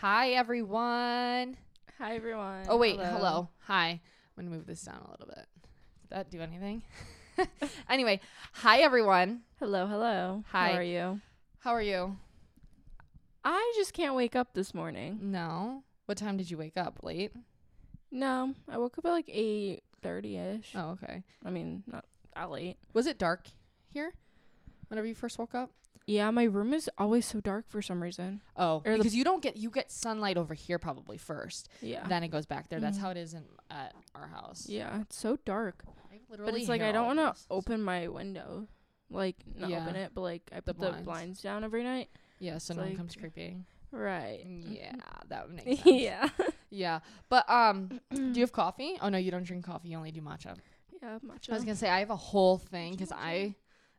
Hi, everyone. Hi everyone. Oh, wait. Hello. Hi. I'm going to move this down a little bit. Did that do anything? anyway, hi, everyone. Hello, hello. Hi. How are you? How are you? I just can't wake up this morning. No. What time did you wake up? Late? No, I woke up at like eight thirty ish. Oh, okay. I mean, not that late. Was it dark here whenever you first woke up? Yeah, my room is always so dark for some reason. Oh, Or because you don't get you get sunlight over here probably first. Yeah. Then it goes back there. That's Mhm. how it is in at our house. yeah, it's so dark. I literally But it's like I don't want to open my window. Like not Yeah. open it, but like I The put the blinds. down every night. Yeah, so it's no one comes creeping. Right. Yeah, that would make sense. yeah. Yeah, but um, do you have coffee? Oh no, you don't drink coffee. You only do matcha. yeah, matcha. I was gonna say I have a whole thing because. I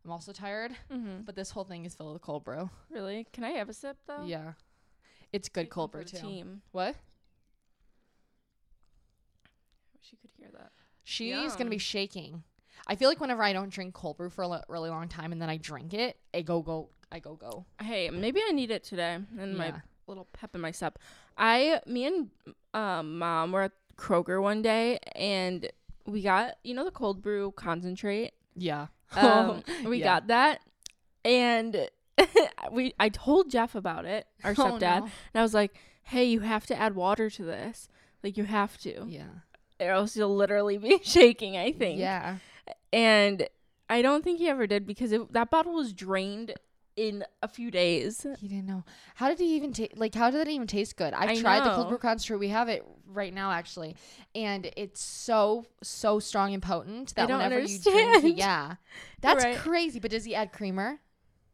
am also tired, mm-hmm. but this whole thing is filled with cold brew. Really? Can I have a sip though? Yeah, it's good cold brew too. Team. What? Wish you could hear that. She's gonna be shaking. I feel like whenever I don't drink cold brew for a lo- really long time and then I drink it, I go go, I go go. Hey, maybe I need it today and my little pep in my step. I, me and um, mom were at Kroger one day and we got you know the cold brew concentrate. Yeah. Um, we Yeah. got that, and we I told Jeff about it, our Oh, stepdad, no. and I was like, "Hey, you have to add water to this. Like you have to, Yeah. or else you'll literally be shaking." I think. Yeah. And I don't think he ever did because it, that bottle was drained in a few days. He didn't know. How did he even taste? Like, how did it even taste good? I've I tried the cold brew concentrate. We have it right now, actually, and it's so so strong and potent that don't whenever you drink it, yeah, that's Right. crazy. But does he add creamer?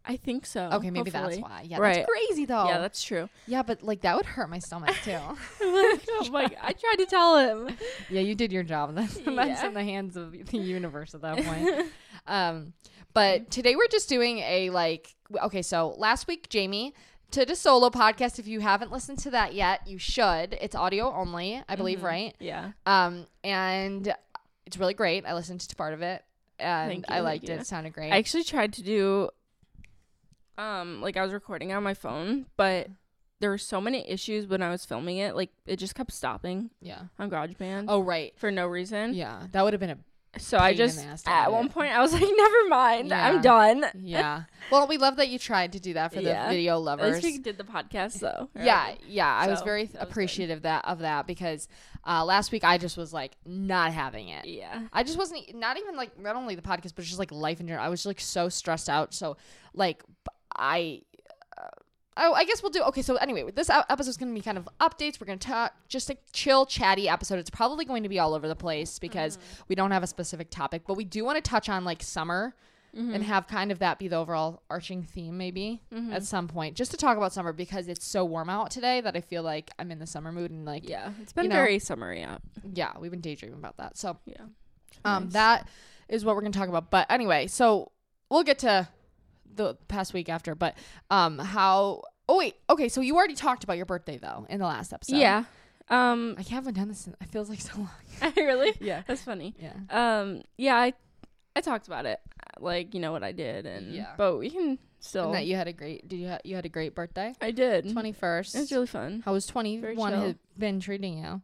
I think so. Okay, maybe hopefully. that's why. Yeah, Right. that's crazy though. Yeah, that's true. yeah, but like that would hurt my stomach too. oh my! I tried to tell him. yeah, you did your job. That's, that's in the hands of the universe at that point. um, but today we're just doing a like. Okay, so last week Jamie did a solo podcast. If you haven't listened to that yet, you should. It's audio only, I believe, Mhm. right? Yeah. Um, and it's really great. I listened to part of it, and Thank I liked it. It sounded great. I actually tried to do um like I was recording on my phone, but there were so many issues when I was filming it. Like it just kept stopping yeah. on GarageBand Oh right. for no reason. Yeah, that would have been a So I just the ass to at one point I was like, never mind, Yeah. I'm done. yeah. well, we love that you tried to do that for Yeah. the video At lovers. least we did the podcast though. Yeah, yeah, I was very that was good. appreciative that of that because uh, last week I just was like not having it. Yeah. I just wasn't not even like not only the podcast but just like life in general. I was like so stressed out. So like I. Oh, I guess we'll do. Okay, so anyway, this episode is going to be kind of updates. We're going to talk just a chill, chatty episode. It's probably going to be all over the place because we don't have a specific topic, but we do want to touch on like summer Mm-hmm. and have kind of that be the overall arching theme maybe at some point just to talk about summer because it's so warm out today that I feel like I'm in the summer mood and like yeah. It's been know, very summery out. Yeah, we've been daydreaming about that. So Yeah. um Nice. that is what we're going to talk about. But anyway, so we'll get to the past week after, but um how Oh wait, okay, so you already talked about your birthday though in the last episode. Yeah. Um I haven't done this in, it feels like so long. I really? Yeah. That's funny. Yeah. Um yeah, I I talked about it. Like, you know what I did and Yeah. but we can still And that you had a great did you ha- you had a great birthday? I did. 21st. It was really fun. How was 21 chill. had been treating you?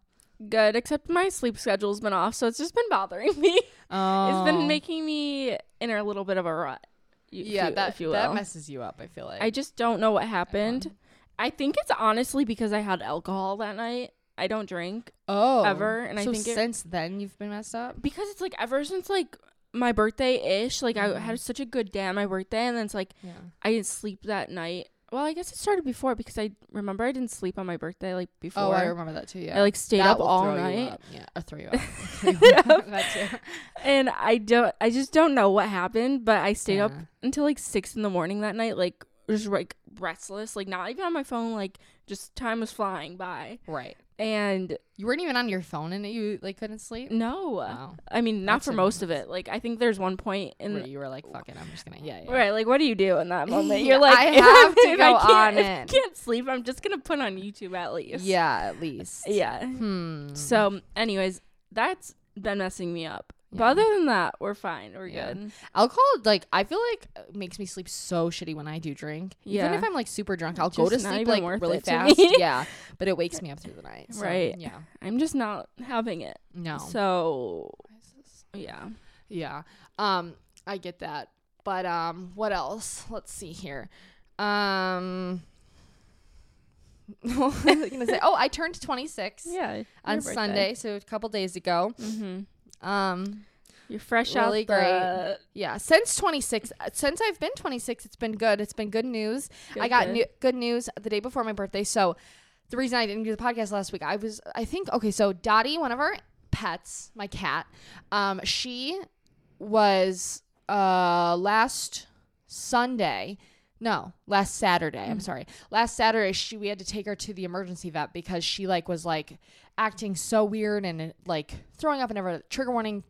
Good, except my sleep schedule's been off, so it's just been bothering me. Oh. It's been making me in a little bit of a rut. You- yeah, you- that that messes you up. I feel like I just don't know what happened. I think it's honestly because I had alcohol that night. I don't drink oh ever, and I so think it, since then you've been messed up. because it's like ever since like my birthday ish. Like Mhm. I had such a good day on my birthday, and then it's like Yeah. I didn't sleep that night. Well, I guess it started before because I remember I didn't sleep on my birthday like before. Oh, I remember that too. Yeah. I like stayed That up all night. up. Yeah, or you up. Throw you up. that too. and I don't I just don't know what happened, but I stayed up until like six in the morning that night, like just like restless, like not even on my phone, like just time was flying by. Right. And You weren't even on your phone and you like couldn't sleep. no, Wow. I mean not That's for most of it. Like I think there's one point in Where you were like, "Fuck it, I'm just gonna." Yeah. yeah. right, like what do you do in that moment? You're like I have to go on it. I can't sleep. I'm just gonna put on YouTube at least. Yeah, at least. yeah. Hmm. So, anyways, that's been messing me up. But other than that, we're fine. We're Yeah. good. Alcohol, like I feel like makes me sleep so shitty when I do drink. Yeah. Even if I'm like super drunk, I'll go to Just sleep like really fast. yeah, but it wakes me up through the night. So, Right. Yeah. I'm just not having it. No. So yeah. Yeah. Um, I get that. But um, what else? Let's see here. Um, what was I gonna say? Oh, I turned 26 Yeah. on Sunday, so a couple days ago. Mm-hmm. Um, You're fresh Really out the yeah, since 26, uh, since I've been 26, it's been good. It's been good news. I got good. new, good news the day before my birthday. So the reason I didn't do the podcast last week, I was, I think, okay. So Dottie, one of our pets, my cat, um, she was uh last Sunday. No, last Saturday. I'm Mm. sorry. Last Saturday, she we had to take her to the emergency vet because she like was like acting so weird and like throwing up and everything. Trigger warning,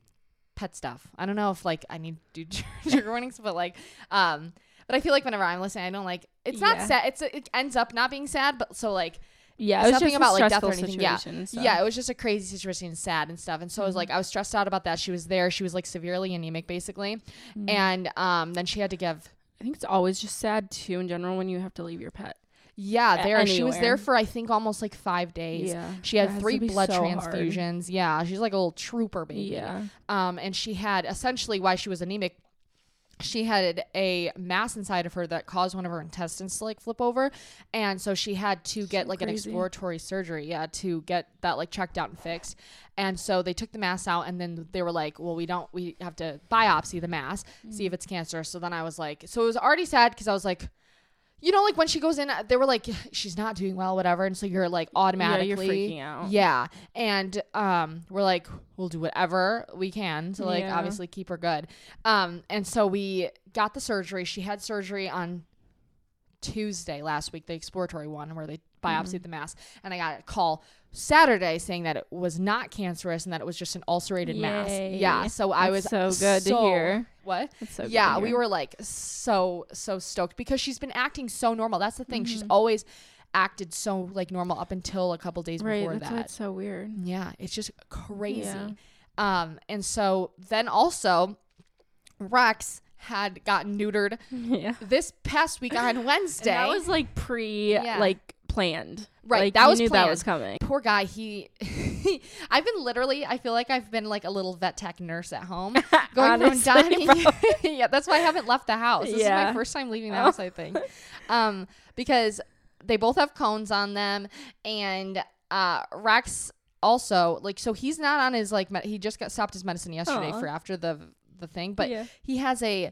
pet stuff. I don't know if like I need to do trigger warnings, but like, um, but I feel like whenever I'm listening, I don't like. It's not Yeah. sad. It's it ends up not being sad, but so like Yeah, it was just about, a like, death or anything. Yeah. so. yeah, it was just a crazy situation, and sad and stuff. And so I was Mhm. like, I was stressed out about that. She was there. She was like severely anemic, basically, Mhm. and um, then she had to give. I think it's always just sad too in general when you have to leave your pet. Yeah, there she was there for I think almost like five days. Yeah, She had three blood so hard. transfusions. Yeah, she's like a little trooper baby. Yeah, Um, and she had essentially why she was anemic. She had a mass inside of her that caused one of her intestines to like flip over, and so she had to get So like an exploratory surgery, yeah, to get that like checked out and fixed. And so they took the mass out, and then they were like, "Well, we don't, we have to biopsy the mass, see Mm. if it's cancer." So then I was like, so it was already sad because I was like. You know, like when she goes in, they were like, she's not doing well, whatever. And so you're like automatically, yeah, you're freaking out. yeah. And um we're like, we'll do whatever we can to like Yeah. obviously keep her good. Um and so we got the surgery. She had surgery on Tuesday last week, the exploratory one where they biopsied Mhm. the mass. And I got a call Saturday saying that it was not cancerous and that it was just an ulcerated mass. Yeah. So I was so good to hear. What? That's so good yeah, we were like so so stoked because she's been acting so normal. That's the thing. She's Mhm. always acted so like normal up until a couple days right. before That's that. it's so weird. Yeah, it's just crazy. Yeah. Um, and so then also Rex had gotten neutered yeah. this past week on And Wednesday. that was like pre, Yeah. like planned. Right, Like, that was knew that was coming. Poor guy, he, I've been literally, I feel like I've been like a little vet tech nurse at home. Going Honestly, from bro. yeah, that's why I haven't left the house. This is my first time leaving the Oh. house, I think. Um, because they both have cones on them, and uh, Rex also like so he's not on his like med- he just got stopped his medicine yesterday Aw. for after the the thing, but yeah. he has a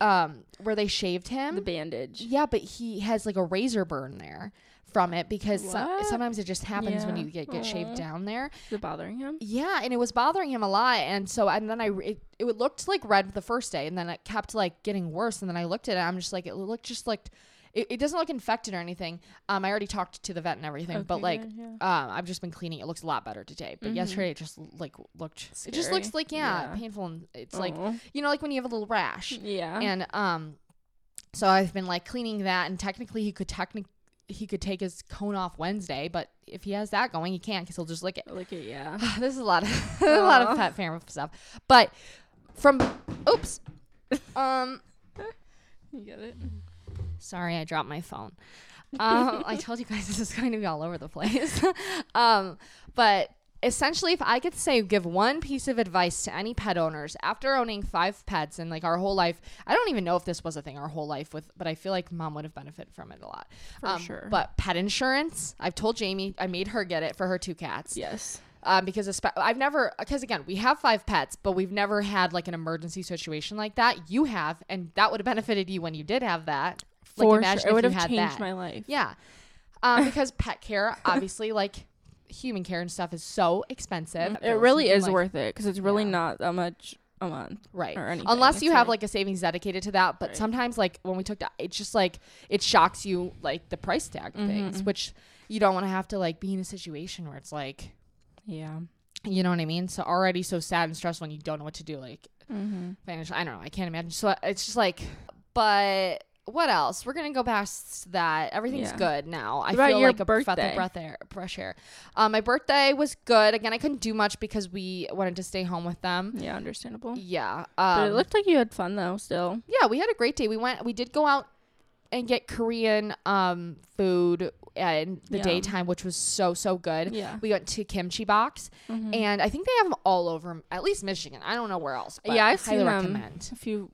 um where they shaved him. the bandage. yeah, but he has like a razor burn there from it because so- sometimes it just happens when you get get shaved down there. Is it bothering him? Yeah, and it was bothering him a lot, and so and then I it, it looked like red the first day, and then it kept like getting worse, and then I looked at it, I'm just like it looked just like it, it doesn't look infected or anything. Um, I already talked to the vet and everything, but like yeah. um, I've just been cleaning. It looks a lot better today, but Mhm. yesterday it just like looked. It just looks like yeah, Yeah. painful, and it's like you know like when you have a little rash, yeah. and um, so I've been like cleaning that, and technically he could technically he could take his cone off Wednesday, but if he has that going, he can't because he'll just lick it. Look at yeah. this is a lot of a lot of pet parent stuff. But from oops. Um You get it. sorry I dropped my phone. Um I told you guys this is going to be all over the place. um but essentially if I could say give one piece of advice to any pet owners after owning five pets and like our whole life I don't even know if this was a thing our whole life with but I feel like mom would have benefited from it a lot. For Um, sure. But pet insurance, I've told Jamie I made her get it for her two cats yes. um, because I've never because again we have five pets, but we've never had like an emergency situation like that. You have, and that would have benefited you when you did have that. Like, For imagine sure. It would have changed that. my life. Yeah, um, because pet care, obviously, like human care and stuff, is so expensive. Mm, It really is like- worth it because it's really Yeah. not that much a month right. or anything. Unless you have like- like a savings dedicated to that, but Right. sometimes like when we took that, it's just like it shocks you like the price tag of things, Mhm. which you don't want to have to like be in a situation where it's like yeah. you know what I mean. So already so sad and stressful, and you don't know what to do. Like Mm-hmm. financial. I don't know. I can't imagine. So it's just like, but what else? We're gonna go past that. Everything's Yeah. good now. I feel like a breath of birthday? breath air, fresh air. Um, my birthday was good. Again, I couldn't do much because we wanted to stay home with them. Yeah, understandable. Yeah. but it Um, looked like you had fun though. Still. yeah, we had a great day. We went. We did go out and get Korean um food in the Yum. daytime, which was so so good. Yeah. We went to Kimchi Box, Mhm. and I think they have them all over, at least Michigan. I don't know where else. Yeah, I've highly seen them. recommend. a few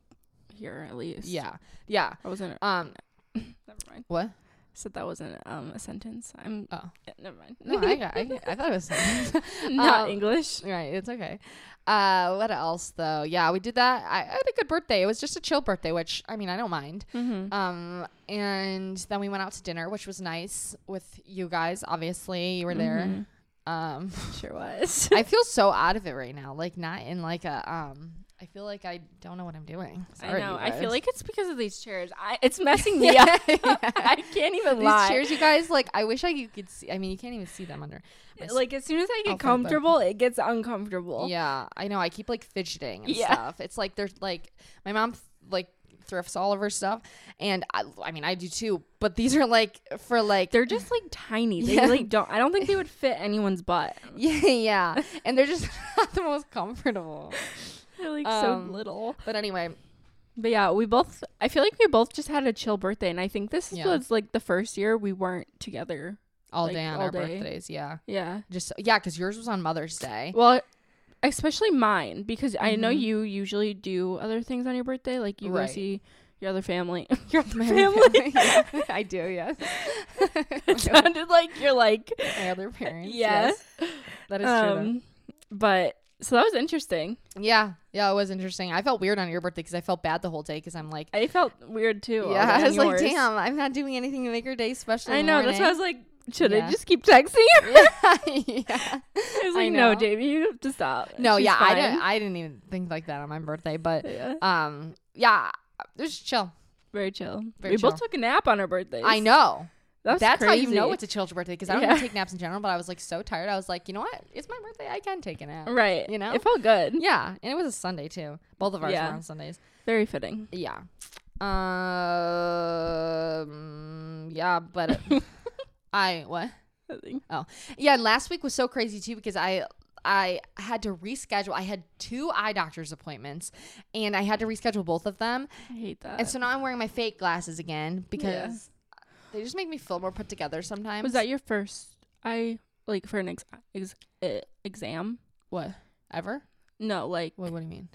here at least. Yeah, yeah. I wasn't. Um, never mind. what? Said that wasn't um a sentence. I'm. Oh. yeah, never mind. No, I got. I, I thought it was. Not Um, English. Right, it's okay. Uh, what else though? Yeah, we did that. I, I had a good birthday. It was just a chill birthday, which I mean I don't mind. Mm-hmm. Um, and then we went out to dinner, which was nice with you guys. Obviously, you were there. Um, Sure was. I feel so out of it right now. Like not in like a um. I feel like I don't know what I'm doing. I know. I feel like it's because of these chairs. I it's messing me up. I can't even These lie. chairs, you guys. Like I wish I you could see. I mean, you can't even see them under. Uh, like as soon as I get I'll think, but- comfortable, it gets uncomfortable. Yeah, I know. I keep like fidgeting and Yeah. stuff. It's like there's like my mom like thrifts all of her stuff, and I, I mean I do too. But these are like for like They're just like tiny. They Yeah. like don't. I don't think they would fit anyone's butt. yeah yeah, and they're just not the most comfortable. They're like Um, so little. But anyway, But yeah, we both. I feel like we both just had a chill birthday, and I think this Yeah. was like the first year we weren't together. all Like, day on all our day. birthdays. Yeah, Yeah. just yeah, because yours was on Mother's Day. Well, especially mine because I know Mhm. you usually do other things on your birthday, like you Right. go see your other family. your other My family. Yeah, I do. Yes, it sounded like you're like my other parents. Yeah. yes. that is true. though. um, but so that was interesting. Yeah, yeah, it was interesting. I felt weird on your birthday because I felt bad the whole day because I'm like, I felt weird too. yeah, I was like, yours. damn, I'm not doing anything to make her day special. I know. That's why I was like, should Yeah. I just keep texting you? yeah. I was I like, no. Jamie, you have to stop. No, She's yeah, I didn't. I didn't even think like that on my birthday, but Yeah, um, yeah, it was chill. very chill. Very we both took a nap on our birthdays. I know. That's, That's how you know it's a chill birthday because I don't Yeah. even take naps in general. But I was like so tired. I was like, you know what? It's my birthday. I can take a nap. right. You know? it felt good. Yeah, and it was a Sunday too. Both of ours Yeah. were on Sundays. Very fitting. Yeah. Um. Yeah, but I what? I think. Yeah, and last week was so crazy too because I I had to reschedule. I had two eye doctor's appointments and I had to reschedule both of them. I hate that. And so now I'm wearing my fake glasses again because they just make me feel more put together sometimes. was that your first? I like for an ex- ex- uh, exam. what? Ever? No, like What, what do you mean?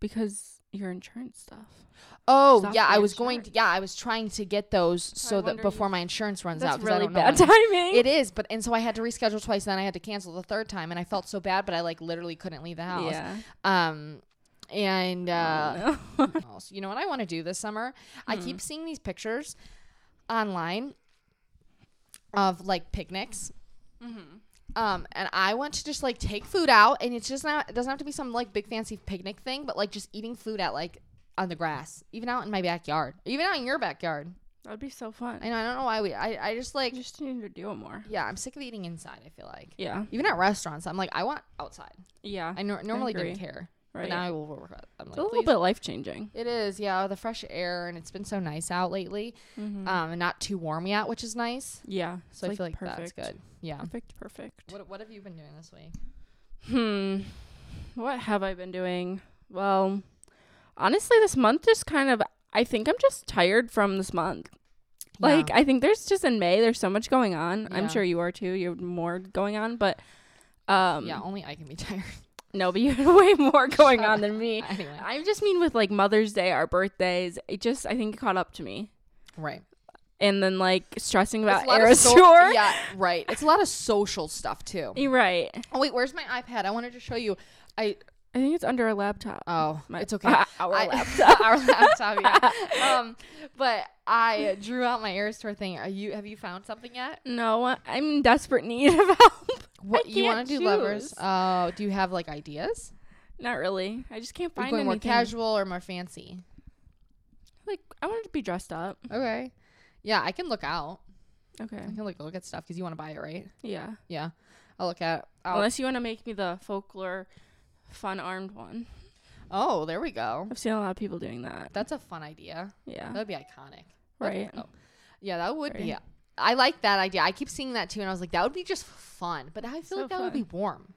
because your insurance stuff. Oh, Stop yeah, I was going to yeah, I was trying to get those so that wonder before my insurance runs That's out 'cause I really don't know bad when- timing. It is, but and so I had to reschedule twice. and Then I had to cancel the third time, and I felt so bad, but I like literally couldn't leave the house. Yeah. Um, and uh, Oh, no. else? you know what I want to do this summer? I Hmm. keep seeing these pictures online of like picnics. Mhm. Um, and I want to just like take food out, and it's just not. It doesn't have to be some like big fancy picnic thing, but like just eating food at like on the grass, even out in my backyard, even out in your backyard. That'd be so fun. I know. I don't know why we. I. I just like. I just need to do it more. Yeah, I'm sick of eating inside. I feel like Yeah. even at restaurants, I'm like I want outside. Yeah. I nor- normally agree. didn't care, right. now I will work. out. I'm it's like, a little please. bit life changing. It is, yeah, the fresh air, and it's been so nice out lately. Mm-hmm. Um, and not too warm yet, which is nice. yeah. So it's I feel like that's good. Yeah. Perfect. Perfect. What What have you been doing this week? Hmm. What have I been doing? Well, honestly, this month just kind of. I think I'm just tired from this month. Yeah. Like, I think there's just in May, there's so much going on. Yeah. I'm sure you are too. You have more going on, but um, yeah, only I can be tired. No, but you have way more going on than me. anyway, I just mean with like Mother's Day, our birthdays. It just, I think, it caught up to me. right. And then like stressing about a lot of so- yeah, right. It's a lot of social stuff too. You're right. Oh wait, where's my iPad? I wanted to show you. I I think it's under our laptop. oh, My- it's okay. our I- laptop. our laptop, yeah. Um, but I drew out my Eras tour thing. Are you? Have you found something yet? No, I'm in desperate need of help. What you want to do, lovers? Oh, do you have like ideas? Not really. I just can't Are you find going more casual or more fancy? Like I wanted to be dressed up. Okay. Yeah, I can look out. Okay. I can like look at stuff because you want to buy it, right? Yeah. Yeah, I'll look at. I'll, Unless you want to make me the folklore fun armed one. Oh, there we go. I've seen a lot of people doing that. That's a fun idea. Yeah. That would be iconic. Right. Oh. Yeah, that would be. I like that idea. I keep seeing that too, and I was like, that would be just fun. But I feel So like that would be warm.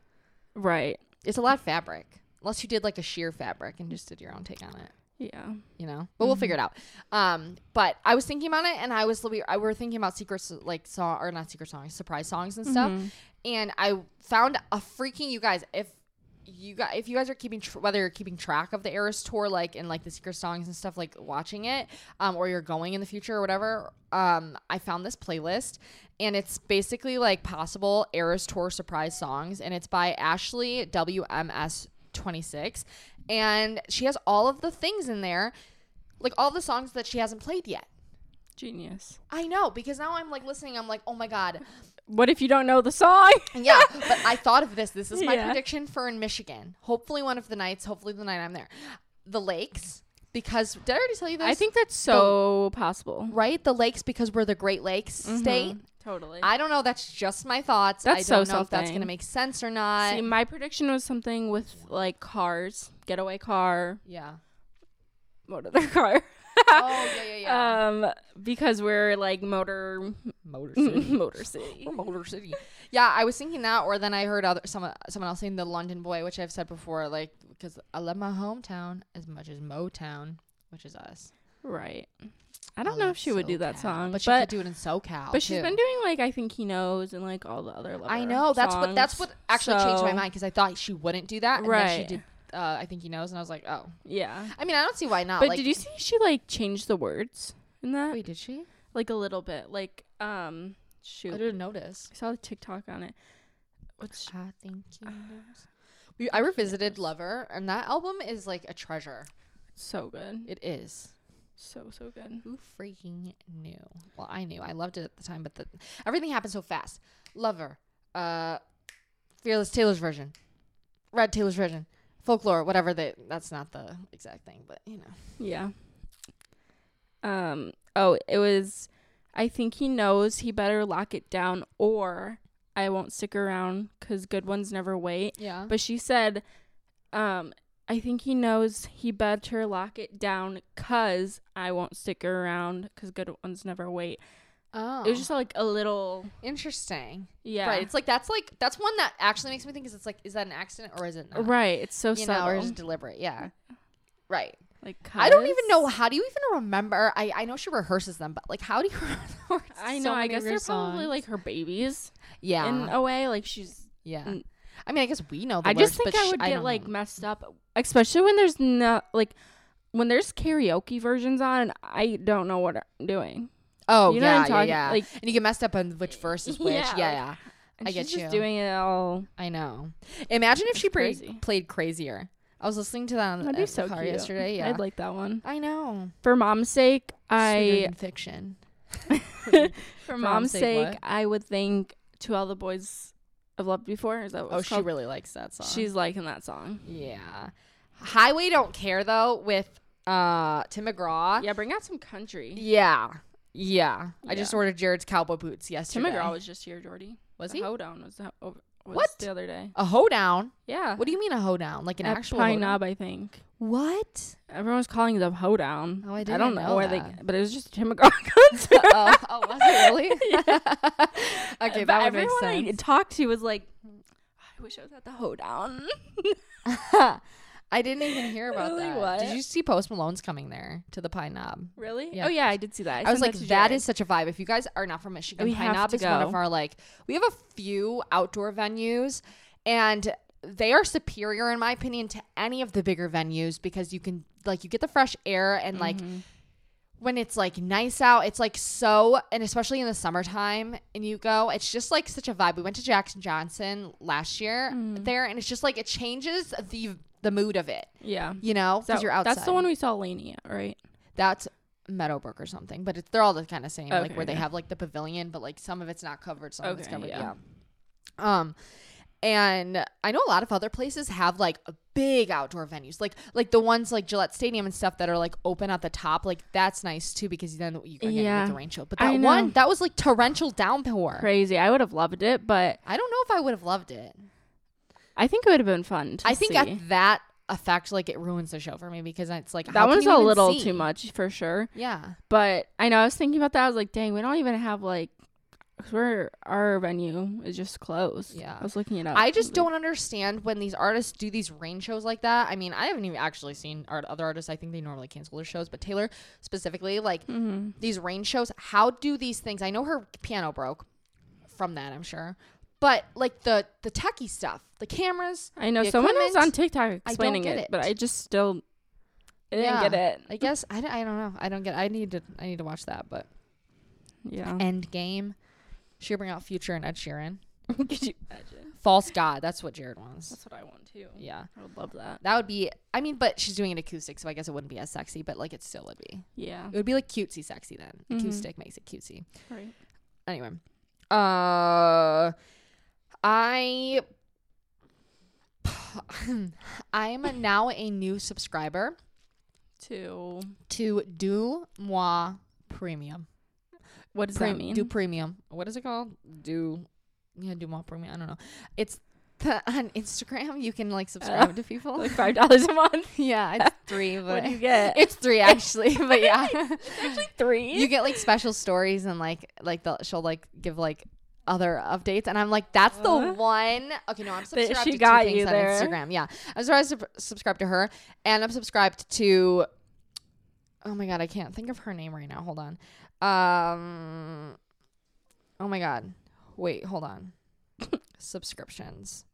Right. It's a lot of fabric, unless you did like a sheer fabric and just did your own take on it. Yeah. You know, but we'll figure it out. Um, but I was thinking about it, and I was we I were thinking about secret like song or not secret songs, surprise songs and stuff. Mhm. And I found a freaking you guys if you guys if you guys are keeping tr- whether you're keeping track of the Eras tour like and like the secret songs and stuff like watching it um or you're going in the future or whatever um I found this playlist and it's basically like possible Eras tour surprise songs and it's by Ashley WMS 26 and she has all of the things in there like all the songs that she hasn't played yet. Genius. I know because now I'm like listening I'm like oh my god What if you don't know the song? yeah, but I thought of this. This is my Yeah. prediction for in Michigan. Hopefully, one of the nights. Hopefully, the night I'm there. The lakes, because did I already tell you this? I think that's so possible. right. The lakes because we're the Great Lakes state. Mhm. Totally. I don't know. That's just my thoughts. That's I don't so know if that's gonna make sense or not. See, my prediction was something with like cars, getaway car, yeah. what other car? Oh yeah, yeah, yeah. Um, because we're like motor Motor city, motor city. Motor City. Yeah, I was thinking that, or then I heard other someone someone else saying the London Boy, which I've said before, like because I love my hometown as much as Motown, which is us. Right. I don't I know if she would do that song, but but she could do it in SoCal. but she's too. been doing like I think he knows and like all the other. I Lover know that's what that's what actually changed my mind because I thought she wouldn't do that, and then she Right. did. Uh, I think he knows, and I was like, oh. Yeah. I mean, I don't see why not. But like, did you see she like changed the words in that? Wait, did she? Like a little bit. Like um shoot. I didn't notice. I saw the TikTok on it. What's I think he knows. We, I revisited Lover, and that album is like a treasure. so good. It is. So so good. Who freaking knew? Well, I knew. I loved it at the time, but the, everything happened so fast. Lover, uh, Fearless Taylor's version, Red Taylor's version, Folklore, whatever. They, that's not the exact thing, but you know. Yeah. Um oh, it was I think he knows he better lock it down or I won't stick around cuz good ones never wait. Yeah. But she said um I think he knows he better lock it down cuz I won't stick around cuz good ones never wait. Oh, It was just like a little interesting. yeah. Right. It's like that's like that's one that actually makes me think is it's like is that an accident or is it not? Right, it's so You know, or is it deliberate? Yeah. Right. like I don't even know how do you even remember? I I know she rehearses them, but like how do you remember words I so know. I guess they're probably like her babies yeah in a way. Like she's yeah. Mm. I mean, I guess we know. The I just think I would I get don't like know. messed up, especially when there's not like when there's karaoke versions on. and I don't know what I'm doing. Oh you know yeah, what I'm talking? yeah, yeah. Like and you get messed up on which verse is which. Yeah, Yeah, yeah. and I get she's just you. doing it all. I know. Imagine if she pra- crazy. played crazier. I was listening to that on That'd the be so car cute. yesterday. Yeah, I'd like that one. I know. For mom's sake, I fiction. for mom's mom's sake? I would think to all the boys I've loved before. Is that what Oh, she called? really likes that song. She's liking that song. yeah. Highway don't care though with uh Tim McGraw. Yeah, bring out some country. Yeah. Yeah. I just Yeah. ordered Jared's cowboy boots Tim yesterday. McGraw was just here, Jordy. Was The he? Hoedown was, the, over, was What? the other day. a hoedown. Yeah. What do you mean a hoedown? Like an At actual Pine hoedown? Knob, I think. What? Everyone was calling it the hoedown. Oh, I I didn't I don't know, know where they, that. but it was just a Tim McGraw concert. oh, oh, was it really? okay, But that would make everyone I sense. talked to was like, I wish I was at the hoedown. I didn't even hear about Really? that. What? Did you see Post Malone's coming there to the Pine Knob? really? Yeah. Oh yeah, I did see that. I, was like, that Jared. such a vibe. If you guys are not from Michigan, We Pine Knob is one of our like. We have a few outdoor venues, and they are superior in my opinion to any of the bigger venues because you can like you get the fresh air and like Mhm. when it's like nice out, it's like so, and especially in the summertime, and you go, it's just like such a vibe. We went to Jack Johnson last year Mm. there, and it's just like it changes the the mood of it, yeah. you know, because you're outside. That's the one we saw LANY at, right? That's Meadowbrook or something, but it's, they're all the kind of same, like Okay, where they have like the pavilion, but like some of it's not covered, some of it's covered. yeah. Yeah. Um, and I know a lot of other places have like a big outdoor venues, like like the ones like Gillette Stadium and stuff that are like open at the top. Like that's nice too because then you can get Yeah. the rain show. But that one that was like torrential downpour. Crazy. I would have loved it, but I don't know if I would have loved it. I think it would have been fun. To I think see. at that effect like it ruins the show for me because it's like that one's a little see? too much for sure. Yeah. But I know I was thinking about that. I was like, dang, we don't even have like, we're our venue is just closed. Yeah. I was looking it up. I just don't understand when these artists do these rain shows like that. I mean, I haven't even actually seen art- other artists. I think they normally cancel their shows, but Taylor specifically, like Mhm. these rain shows, how do these things? I know her piano broke from that, I'm sure, but like the the techie stuff, the cameras. I know someone was on TikTok explaining it, it. but I just still I didn't get it. I guess I, I don't know. I don't get. I need to I need to watch that. But Yeah. End Game, she'll bring out Future and Ed Sheeran. Could you imagine? False God. That's what Jared wants. That's what I want too. Yeah. I would love that. That would be. I mean, but she's doing it acoustic, so I guess it wouldn't be as sexy. But like, it still would be. Yeah. It would be like cutesy sexy then. Mhm. Acoustic makes it cutesy. Right. Anyway, uh, I I am now a new subscriber To to Do Moi Premium. what does Prem- that mean? Do Premium. What is it called? Do yeah, DeuxMoi Premium. I don't know. It's the, on Instagram. You can like subscribe to people. like five dollars a month. yeah, it's three, but what do you get? it's three actually. but yeah. actually three. you get like special stories and like like the she'll like give like other updates and I'm like that's the Uh. one. Okay no I'm subscribed she to got two things you on. Instagram. Yeah I'm sorry I sub- subscribed to her and I'm subscribed to oh my god I can't think of her name right now. Hold on. Um oh my god. Wait hold on. Subscriptions.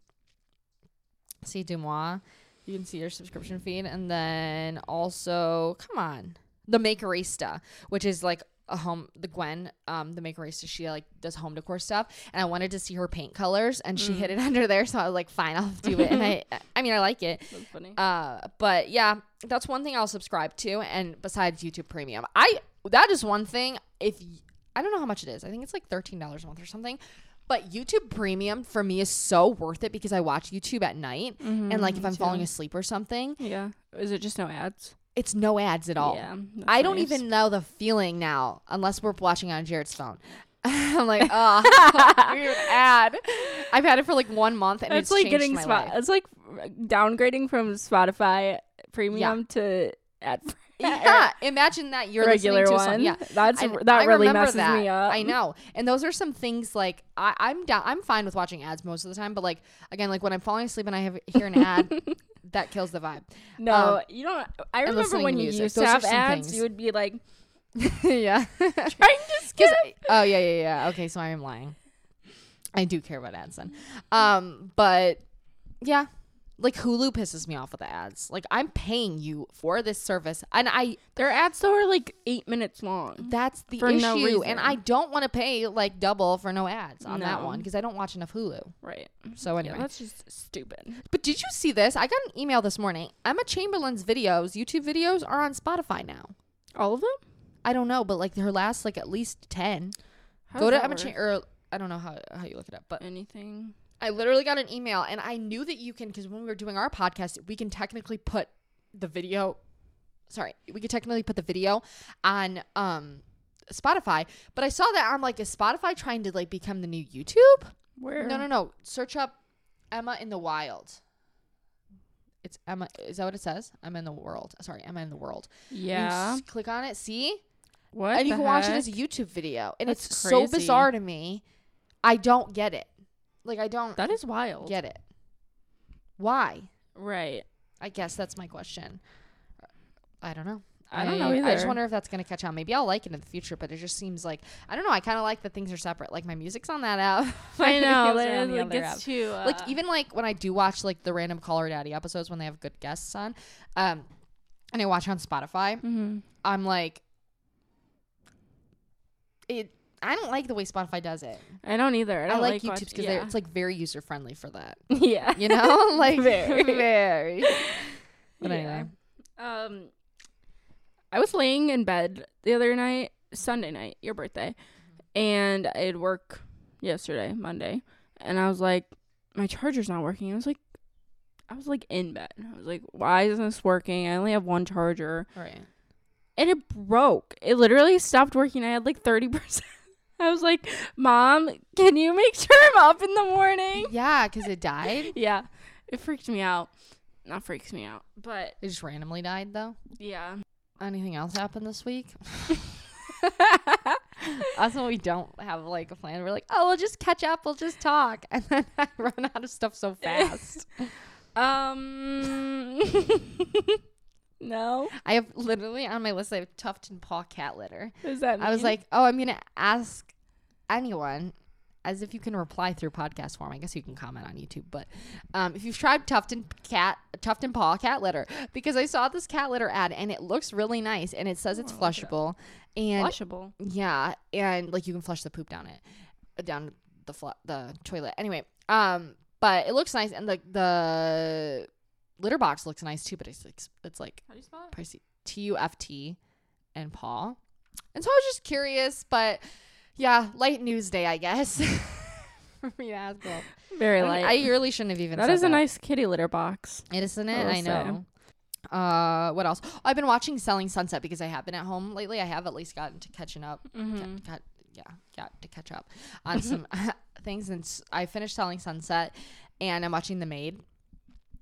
See DeuxMoi you can see your subscription feed and then also come on the makerista which is like a home the gwen um the makerista she like does home decor stuff and i wanted to see her paint colors and she Mm. hid it under there so i was like fine i'll do it and i i mean i like it That's funny. uh but yeah that's one thing i'll subscribe to and besides youtube premium i that is one thing if y- i don't know how much it is i think it's like $13 a month or something but youtube premium for me is so worth it because i watch youtube at night and like if i'm falling asleep or something Yeah. Is it just no ads? It's no ads at all Yeah. I don't nice. even know the feeling now unless we're watching on Jared's phone. I'm like, oh, weird ad. I've had it for like one month and It's it's, like getting spot. It's like downgrading from Spotify premium to ad. Yeah, imagine that you're regular listening to one. Yeah, That's I- that I really messes that. me up. I know, and those are some things like I, I'm down. I'm fine with watching ads most of the time, but like again, like when I'm falling asleep and I have hear an ad, that kills the vibe. No, Um, you don't. I remember when you used Those to have ads, things. you would be like yeah, trying to skip. oh yeah, yeah, yeah. Okay, so I am lying. I do care about ads then. Um, but yeah, like Hulu pisses me off with the ads. Like I'm paying you for this service, and I Their ads though are like eight minutes long. that's the For no issue, and. I don't want to pay like double for no ads on that one because I don't watch enough Hulu. Right. So anyway, Yeah, that's just stupid. but did you see this? I got an email this morning. Emma Chamberlain's videos, YouTube videos, are on Spotify now. All of them? I don't know, but like her last like at least ten. How Go to Emma work? Cha- or I don't know how how you look it up, but anything. I literally got an email and I knew that you can because when we were doing our podcast, we can technically put the video. Sorry, we could technically put the video on um Spotify, but I saw that I'm like, is Spotify trying to like become the new YouTube? Where? No, no, no. Search up Emma in the Wild. It's Emma. Is that what it says? I'm in the world. Sorry, Emma in the world. Yeah. click on it. See, What? and you can watch it as a YouTube video, and That's it's so bizarre to me. I don't get it. Like I don't That is wild. get it. Why? Right. I guess that's my question. I don't know. I don't know I just wonder if that's gonna catch on. Maybe I'll like it in the future, but it just seems like I don't know. I kind of like that things are separate. Like my music's on that app. my I know. videos are on the it other app. gets to uh, like even like when I do watch like the random Call Her Daddy episodes when they have good guests on, um, and I watch on Spotify, mhm. I'm like, it. I don't like the way Spotify does it. I don't either. I, I, don't like, like, YouTube's because yeah. it's like very user friendly for that. yeah. You know, like Very. very. But Yeah. anyway, Um, I was laying in bed the other night, Sunday night, your birthday, and I had work yesterday, Monday, and I was like, my charger's not working. I was like, I was like in bed. I was like, why isn't this working? I only have one charger, right. and it broke. It literally stopped working. I had like thirty percent. I was like, Mom, can you make sure I'm up in the morning? Yeah, because it died. Yeah, it freaked me out. Not freaks me out. But It just randomly died though. yeah. Anything else happened this week? Us when we don't have like a plan, we're like, oh, we'll just catch up, we'll just talk, and then I run out of stuff so fast. um. No. I have literally on my list. I have Tuft and Paw cat litter. What does that mean? I was like, oh, I'm gonna ask anyone, as if you can reply through podcast form. I guess you can comment on YouTube, but um, if you've tried Tufton cat, Tuft and Paw cat litter, because I saw this cat litter ad and it looks really nice, and it says it's Oh, look it flushable, and washable. yeah, and like you can flush the poop down it, down the fl- the toilet. Anyway, um, but it looks nice, and the the litter box looks nice too. But it's like it's like How do you spell it? pricey. T U F T and paw. And so I was just curious, but yeah, light news day, I guess. For me to ask about. Very light. I really shouldn't have even. that is a nice kitty litter box. It isn't it? I I know. Uh, what else? Oh, I've been watching Selling Sunset because I have been at home lately. I have at least gotten to catching up. Mm-hmm. Got, got yeah, got to catch up on some things. And I finished Selling Sunset, and I'm watching The Maid.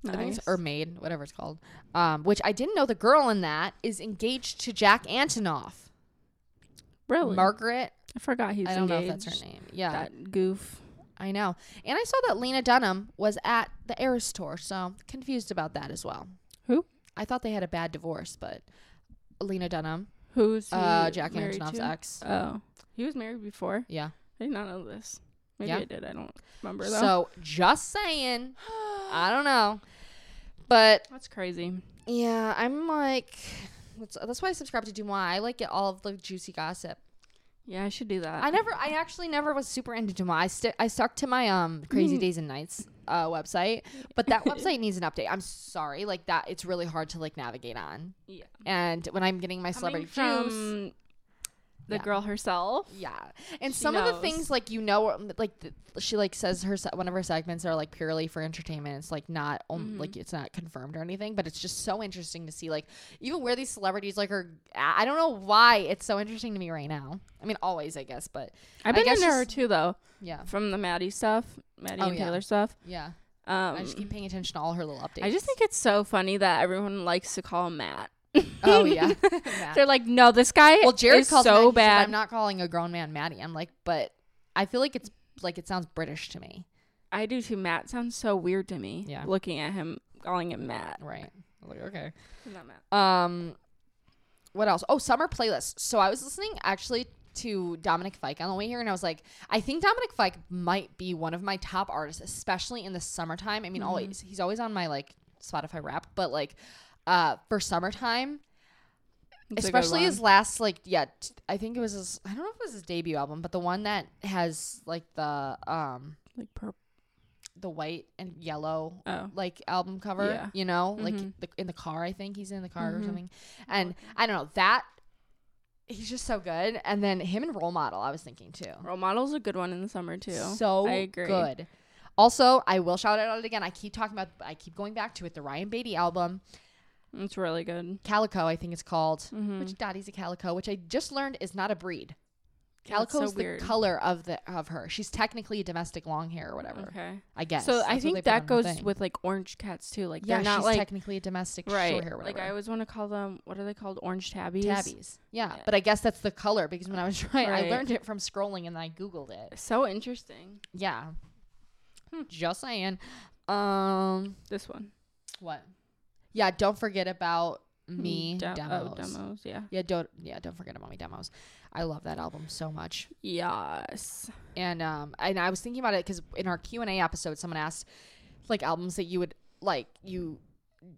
I think it's, or Maid, whatever it's called. Um, which I didn't know the girl in that is engaged to Jack Antonoff. really? Margaret. I forgot he's I don't know if that's her name. Yeah, That goof. I know. And I saw that Lena Dunham was at the Eras tour, so confused about that as well. Who? I thought they had a bad divorce, but Lena Dunham, Who's uh, Jack Antonoff's to? ex. Oh, he was married before. Yeah. I did not know this. Maybe Yeah. I did. I don't remember though. So just saying, I don't know, but that's crazy. yeah, I'm like, that's, that's why I subscribe to DeuxMoi. I like get all of the juicy gossip. Yeah, I should do that. I never, I actually never was super into DeuxMoi. I, sti- I stuck to my um Crazy. Days and Nights uh website, but that website needs an update. I'm sorry, like that, it's really hard to like navigate on. yeah. And when I'm getting my celebrity juice, from the Yeah. girl herself. yeah, and She some of the things like you know, um, like the, she like says her se- one of her segments are like purely for entertainment. It's like not um, Mhm. like it's not confirmed or anything, but it's just so interesting to see like even where these celebrities like are. I don't know why it's so interesting to me right now. I mean, always I guess, but I've been into her too though, yeah, from the Matty stuff, Matty Oh, and yeah. Taylor stuff. yeah. Um, I just keep paying attention to all her little updates. I just think it's so funny that everyone likes to call Matt. Oh yeah, They're like, no, this guy Well, Jared is calls so he said, bad. I'm not calling a grown man Matty. I'm like, but I feel like it's like it sounds British to me. I do too. Matt sounds so weird to me. Yeah. Looking at him, calling him Matt. Right. I'm like, okay. Not Matt. Um, what else? Oh, summer playlist. So I was listening actually to Dominic Fike on the way here, and I was like, I think Dominic Fike might be one of my top artists, especially in the summertime. I mean, Mhm. always he's always on my like Spotify rap, but like, uh, for summertime, It's especially his last like yeah, t- I think it was his. I don't know if it was his debut album, but the one that has like the um like purple. the white and yellow Oh, like album cover, Yeah. you know, like Mhm. the, in the car. I think he's in the car or Mhm. something. And I don't know that he's just so good. And then him and Role Model, I was thinking too. role model's a good one in the summer too. So I agree. good. Also, I will shout it out again. I keep talking about. I keep going back to it. The Ryan Beatty album, It's really good. Calico, I think it's called. Mm-hmm. Which Dottie's a calico, which I just learned is not a breed. Calico so is the weird. color of the of her. She's technically a domestic long hair or whatever. Okay. I guess. So That's I think that goes with like orange cats too. Like yeah, they're not she's like technically a domestic right. short hair. or Like. I always want to call them. What are they called? Orange tabbies. tabbies. Yeah, Yeah. but I guess that's the color because when I was trying, I learned it from scrolling and I googled it. So interesting. Yeah, just saying. Um, This one. what? Yeah, don't forget about me Mm, de- demos. Oh, demos. Yeah. Yeah, don't yeah, don't forget about me demos. I love that album so much. Yes. And um, and I was thinking about it because in our Q and A episode, someone asked like albums that you would like you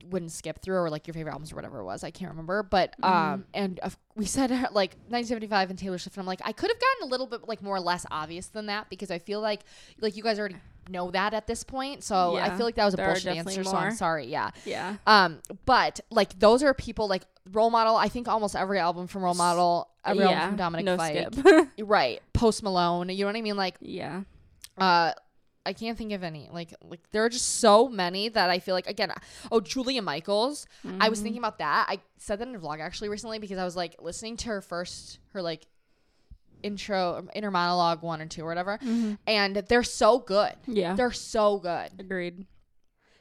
wouldn't skip through or like your favorite albums or whatever it was. I can't remember, but um, and uh, we said like 1975 and Taylor Swift, and I'm like, I could have gotten a little bit like more or less obvious than that because I feel like like you guys already know that at this point. So I feel like that was a bullshit answer. So I'm sorry. Yeah. Yeah. Um, but like those are people like role model. I think almost every album from role model, every yeah. album from Dominic no Fike, right? Post Malone. You know what I mean? Like yeah. uh I can't think of any. Like like there are just so many that I feel like again, oh Julia Michaels. I was Mhm. thinking about that. I said that in a vlog actually recently because I was like listening to her first her like intro inner monologue one or two or whatever. Mhm. And they're so good. Yeah. They're so good. Agreed.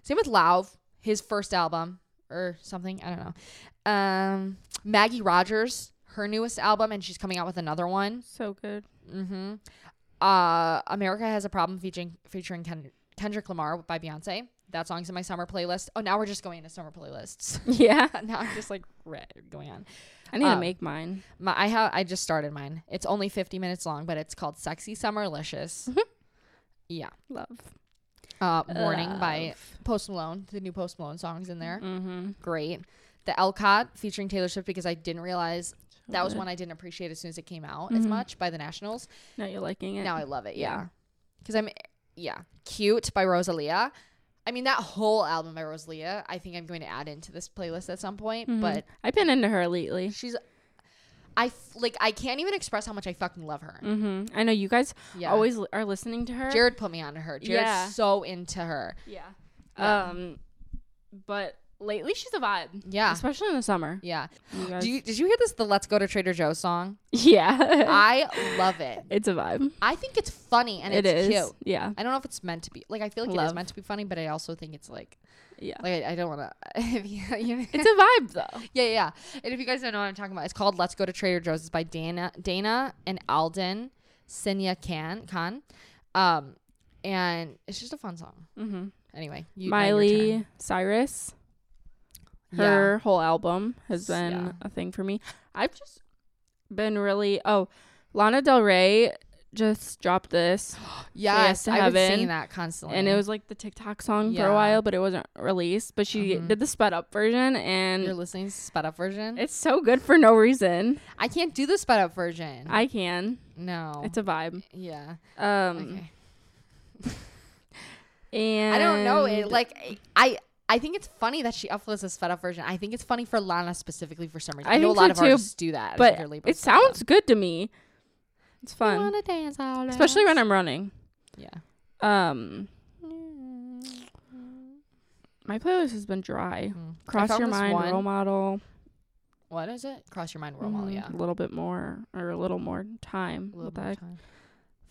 Same with Lauv. his first album or something. I don't know. Um, Maggie Rogers, her newest album, and she's coming out with another one. So good. Mm-hmm. Uh, America has a problem featuring featuring Ken- Kendrick Lamar by Beyonce. That song's in my summer playlist. Oh, now we're just going into summer playlists. Yeah. now I'm just like going on. I need to Um, make mine. My, I have I just started mine. It's only 50 minutes long, but it's called Sexy Summerlicious. Mhm. yeah. Love. Uh, Mourning by Post Malone. The new Post Malone songs in there. Mm-hmm. Great. The Alcott featuring Taylor Swift because I didn't realize that was one I didn't appreciate as soon as it came out as Mhm. much by the Nationals. Now you're liking it. Now I love it. Yeah. Yeah. Because I'm, yeah. Cute by Rosalia. I mean, that whole album by Rosalia, I think I'm going to add into this playlist at some point. Mhm. But I've been into her lately. she's, I f- like, I can't even express how much I fucking love her. Mm-hmm. I know you guys Yeah. always l- are listening to her. Jared put me onto her. Jared's Yeah. so into her. yeah. Yeah. Um, but lately she's a vibe. Yeah. Especially in the summer. Yeah. You Do you, did you hear this? The Let's Go to Trader Joe's song? yeah. I love it. it's a vibe. I think it's funny and It it's is. cute. Yeah. I don't know if it's meant to be. Like, I feel like it Love. is meant to be funny, but I also think it's like, Yeah. like I, I don't want to. It's a vibe though. Yeah, yeah. And if you guys don't know what I'm talking about, it's called Let's Go to Trader Joe's. It's by Dana, Dana and Alden Sinya Khan. Khan. Um, and it's just a fun song. Mm-hmm. Anyway, you, Miley turn. Cyrus. Yeah. Her whole album has been yeah. a thing for me. I've just been really oh, Lana Del Rey just dropped this Yes, I've been seeing that constantly. and it was like the TikTok song for a while, but it wasn't released. But she Mhm. did the sped up version and You're listening to the sped up version. it's so good for no reason. I can't do the sped up version. I can. no. It's a vibe. yeah. Um Okay. and I don't know. It like I. I think it's funny that she uploads a sped up version. I think it's funny for Lana specifically for some reason. I, I know a lot so of too, artists do that. but it sounds good to me. It's fun. Wanna dance all Especially when. I'm running. Yeah. Um my playlist has been dry. Mm. Cross your mind, one- role model. What is it? Cross your mind, role model. Mhm, Yeah. A little bit more or a little more time. A little What bit the of heck? time.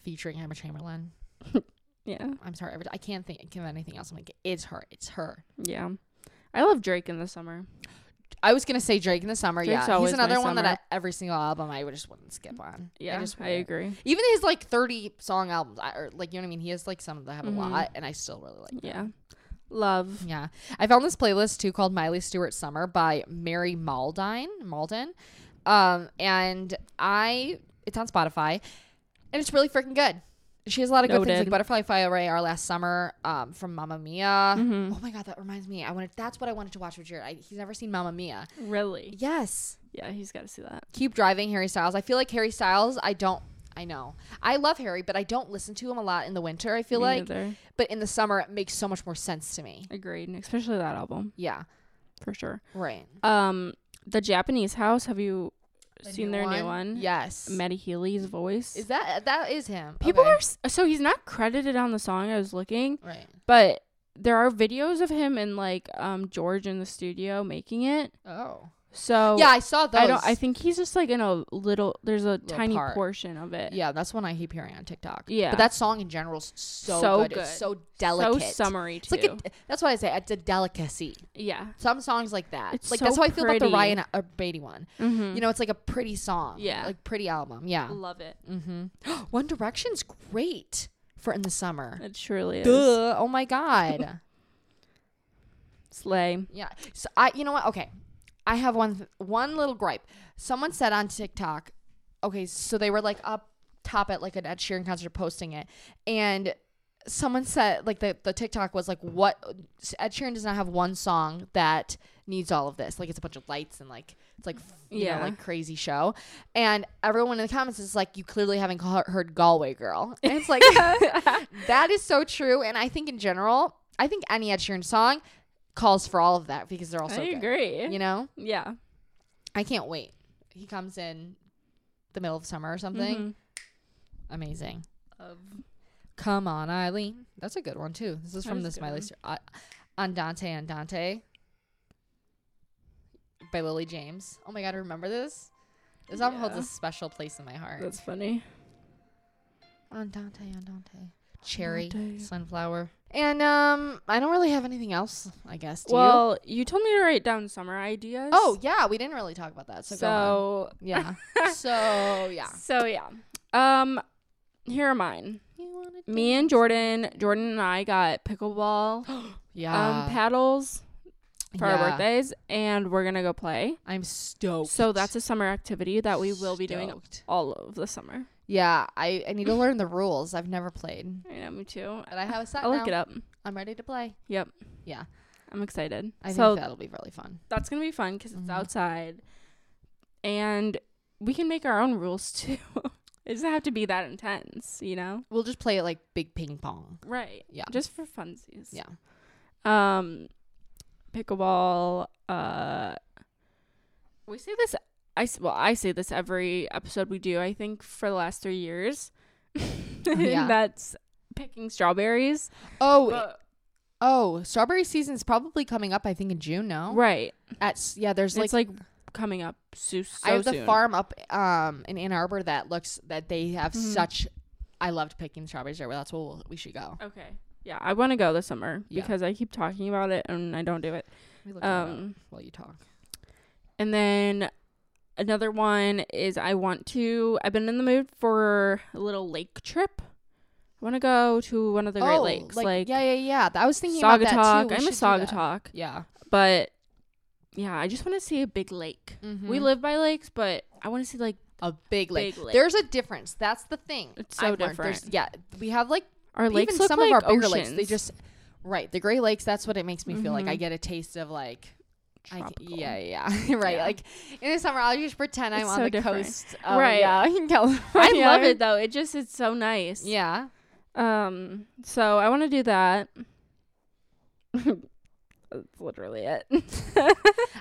Featuring Emma Chamberlain. Yeah. I'm sorry. every- I can't think, of anything else. I'm like, it's her. It's her. Yeah. I love Drake in the summer. I was gonna say Drake in the summer. Drake's yeah, always he's my another one that I, every single album I would just wouldn't skip on. Yeah, I just I wouldn't. agree. Even his like 30 song albums, I, or like you know what I mean. He has like some that have Mhm. a lot, and I still really like. them. Yeah. Love. Yeah. I found this playlist too called Miley Stewart Summer by Mary Maldine, Malden. Um, and I it's on Spotify and it's really freaking good. She has a lot of good things like Butterfly Fly Away our last summer, um, from Mamma Mia. Mhm. Oh my god, that reminds me. I wanted that's what I wanted to watch with Jared. I, he's never seen Mamma Mia. Really? Yes. Yeah, he's got to see that. Keep driving Harry Styles. I feel like Harry Styles, I don't I know. I love Harry, but I don't listen to him a lot in the winter, I feel Me like. neither. But in the summer it makes so much more sense to me. Agreed. Especially that album Yeah. for sure. Right. Um, the Japanese House. Have you seen their new one? Yes. Matty Healy's voice. Is that that is him? People Okay. are so he's not credited on the song. I was looking, right. but there are videos of him and like um George in the studio making it. Oh. So Yeah, I saw those. I don't. I think he's just like in a little. There's a tiny part. portion of it. Yeah, that's one I keep hearing on TikTok. Yeah. But that song in general is so, So good. It's so delicate. So summery It's too. like a, that's why I say it's a delicacy. yeah. Some songs like that. It's like so that's how I feel about the Ryan uh, Beatty one. Mm-hmm. You know, it's like a pretty song. Yeah. Like pretty album. Yeah. love it. Mm-hmm. One Direction's great for in the summer. It is. Duh. Oh my god. Slay. Yeah. So I, you know what? Okay, I have one one little gripe. Someone said on TikTok, okay, so they were like up top at like an Ed Sheeran concert posting it, and someone said like the the TikTok was like, what Ed Sheeran does not have one song that needs all of this. Like it's a bunch of lights and like it's like you Yeah. know like crazy show, and everyone in the comments is like, you clearly haven't heard Galway Girl, and it's like that is so true. And I think in general, I think any Ed Sheeran song calls for all of that because they're all so I good. agree. You know, Yeah. I can't wait. He comes in the middle of summer or something. Mhm. Amazing. Of Come on, Eileen. That's a good one too. This is That from is a this good my one. list. Uh, Andante Andante by Lily James. Oh my god, I remember this? This album holds Yeah. a special place in my heart. that's funny. Andante Andante. cherry, Birthday. sunflower. And um, I don't really have anything else. I guess. Do well, you? told me to write down summer ideas. Oh yeah, we didn't really talk about that. So, so yeah. so yeah. so yeah. Um, here are mine. Me and Jordan, Jordan and I got pickleball Yeah. um paddles for our birthdays, and we're gonna go play. I'm stoked. So that's a summer activity that we will be doing all of the summer. Yeah, I, I need to learn the rules. I've never played, I know, me too. but I have a set I'll now. look it up. I'm ready to play. Yep. Yeah. I'm excited. I so think that'll be really fun. that's gonna be fun because Mhm. it's outside, and we can make our own rules too. it doesn't have to be that intense, you know? We'll just play it like big ping pong. Right. Yeah. Just for funsies. Yeah. Um, pickleball. Uh, we say this. I well, I say this every episode we do. I think for the last three years. Yeah. That's picking strawberries. Oh, But- oh, strawberry season's probably coming up. I think in June. No, right. at yeah. There's it's like, like coming up so, so I have the farm up um in Ann Arbor that looks that they have Mhm. such. I loved picking strawberries there. That's where we'll, we should go. Okay. Yeah, I want to go this summer Yeah. because I keep talking about it and I don't do it. We it Um, while you talk. And then another one is I want to. I've been in the mood for a little lake trip. I want to go to one of the Great Lakes, like, Oh, yeah, yeah, yeah. I was thinking about that too. Saugatuck. We I'm a. Saugatuck, Yeah. but yeah, I just want to see a big lake. We Mhm. live by lakes, but I want to see like a big lake. big lake. There's a difference. That's the thing. It's so I've different. Yeah, we have like our lakes even some like of our bigger oceans. lakes. They just right. The Great Lakes. That's what it makes me feel like. I Mhm. get a taste of like. I Tropical. yeah, yeah, right. Yeah. Like in the summer, I'll just pretend I'm It's on the different. coast. Of, Right. Yeah, in I love it though. It just it's so nice. Yeah. Um. So I want to do that. That's literally it.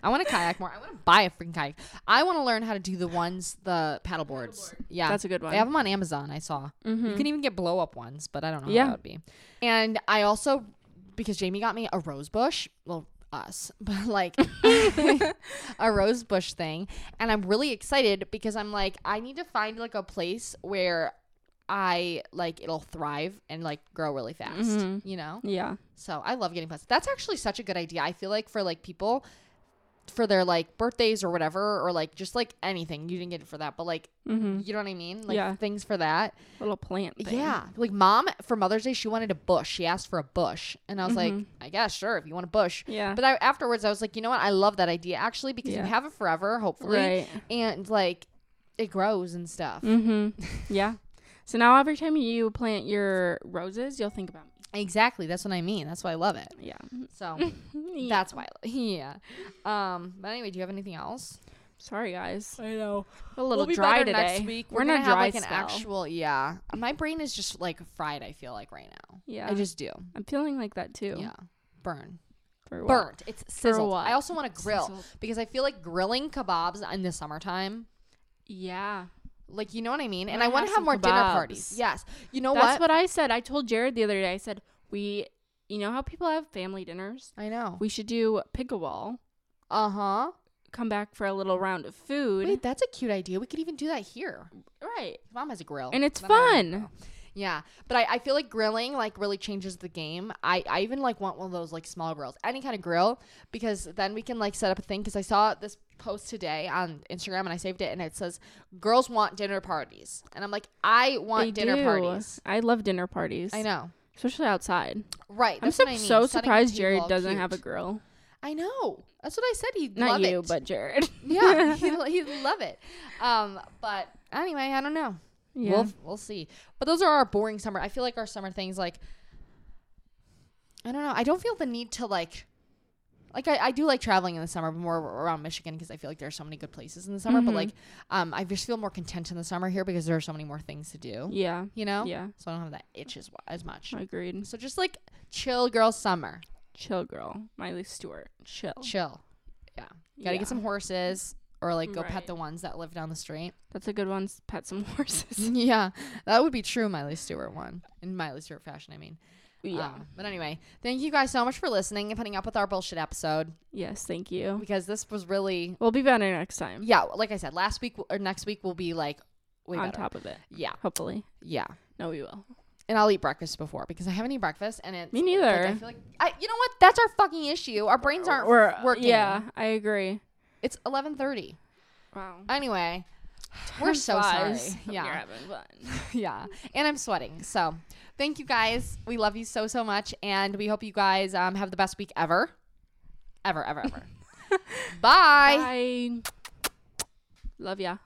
I want to kayak more. I want to buy a freaking kayak. I want to learn how to do the ones, the paddle boards. Yeah. That's a good one. they have them on Amazon. I saw. mm-hmm. You can even get blow up ones, but I don't know Yeah. how that would be. And I also, because Jamie got me a rose bush, well, us, but like a rose bush thing. And I'm really excited because I'm like, I need to find like a place where I like it'll thrive and like grow really fast, Mhm. you know? yeah. So I love getting plants. That's actually such a good idea. I feel like for like people for their like birthdays or whatever, or like just like anything. You didn't get it for that, but like Mm-hmm. you know what I mean? Like Yeah. things for that. Little plant. Thing. Yeah. Like mom for Mother's Day, she wanted a bush. She asked for a bush. And I was like, Mhm. I guess, sure, if you want a bush. Yeah. But I, afterwards, I was like, you know what? I love that idea actually because Yeah. you have it forever, hopefully. right. And like it grows and stuff. Mm-hmm. yeah. So now every time you plant your roses, you'll think about. Exactly. That's what I mean. That's why I love it. Yeah. So Yeah. that's why. I, yeah. Um. But anyway, do you have anything else? Sorry, guys. I know. A little we'll be dry today. next week. We're, We're, in gonna a have dry like an spell. actual. Yeah. My brain is just like fried. I feel like right now. Yeah. I just do. I'm feeling like that too. Yeah. Burn. For what? Burnt. It's sizzled. what? I also want to grill Sizzled. because I feel like grilling kebabs in the summertime. Yeah. Like you know what I mean, and I want to have more dinner parties. Yes, you know what? That's what? what I said. I told Jared the other day. I said we, you know how people have family dinners. I know. We should do pickleball. Uh huh. Come back for a little round of food. Wait, that's a cute idea. We could even do that here. right. Mom has a grill, And it's Then I have a fun. Yeah, but I, I feel like grilling like really changes the game. I, I even like want one of those like small grills, any kind of grill, because then we can like set up a thing. Because I saw this post today on Instagram and I saved it, and it says girls want dinner parties, and I'm like, I want They dinner do. parties. I love dinner parties. I know, especially outside. right? I'm so, I mean. so surprised Jared doesn't cute. have a grill. I know. That's what I said. He'd Not love you, it. but Jared. yeah, he'd, he'd love it. Um, but anyway, I don't know. yeah. We'll we'll see. But those are our boring summer. I feel like our summer things like I don't know. I don't feel the need to like like I, I do like traveling in the summer, but more around Michigan because I feel like there are so many good places in the summer. But Mhm. like, um, I just feel more content in the summer here because there are so many more things to do. yeah. You know, Yeah. so I don't have that itch as, as much. Agreed. So just like chill, girl, summer, Chill girl. Miley Stewart. Chill. chill. Yeah, gotta Yeah. get some horses or like go pet the ones that live down the street. That's a good one. Pet some horses. yeah, that would be true Miley Stewart one in Miley Stewart fashion. I mean. Yeah. Um, but anyway, thank you guys so much for listening and putting up with our bullshit episode yes. Thank you. because this was really, We'll be better next time. yeah, like I said, last week or next week will be like way on better. top of it. Yeah, Hopefully. yeah. No, we will. and I'll eat breakfast before because I haven't eaten breakfast and it's Me like, neither. I feel like I, you know what? That's our fucking issue. Our brains aren't We're working. Yeah, I agree. It's eleven thirty. Wow. Anyway, we're so sorry. Yeah. You're having fun. yeah, and I'm sweating. So, thank you guys. We love you so so much, and we hope you guys um have the best week ever, ever ever ever. Bye. Bye. Love ya.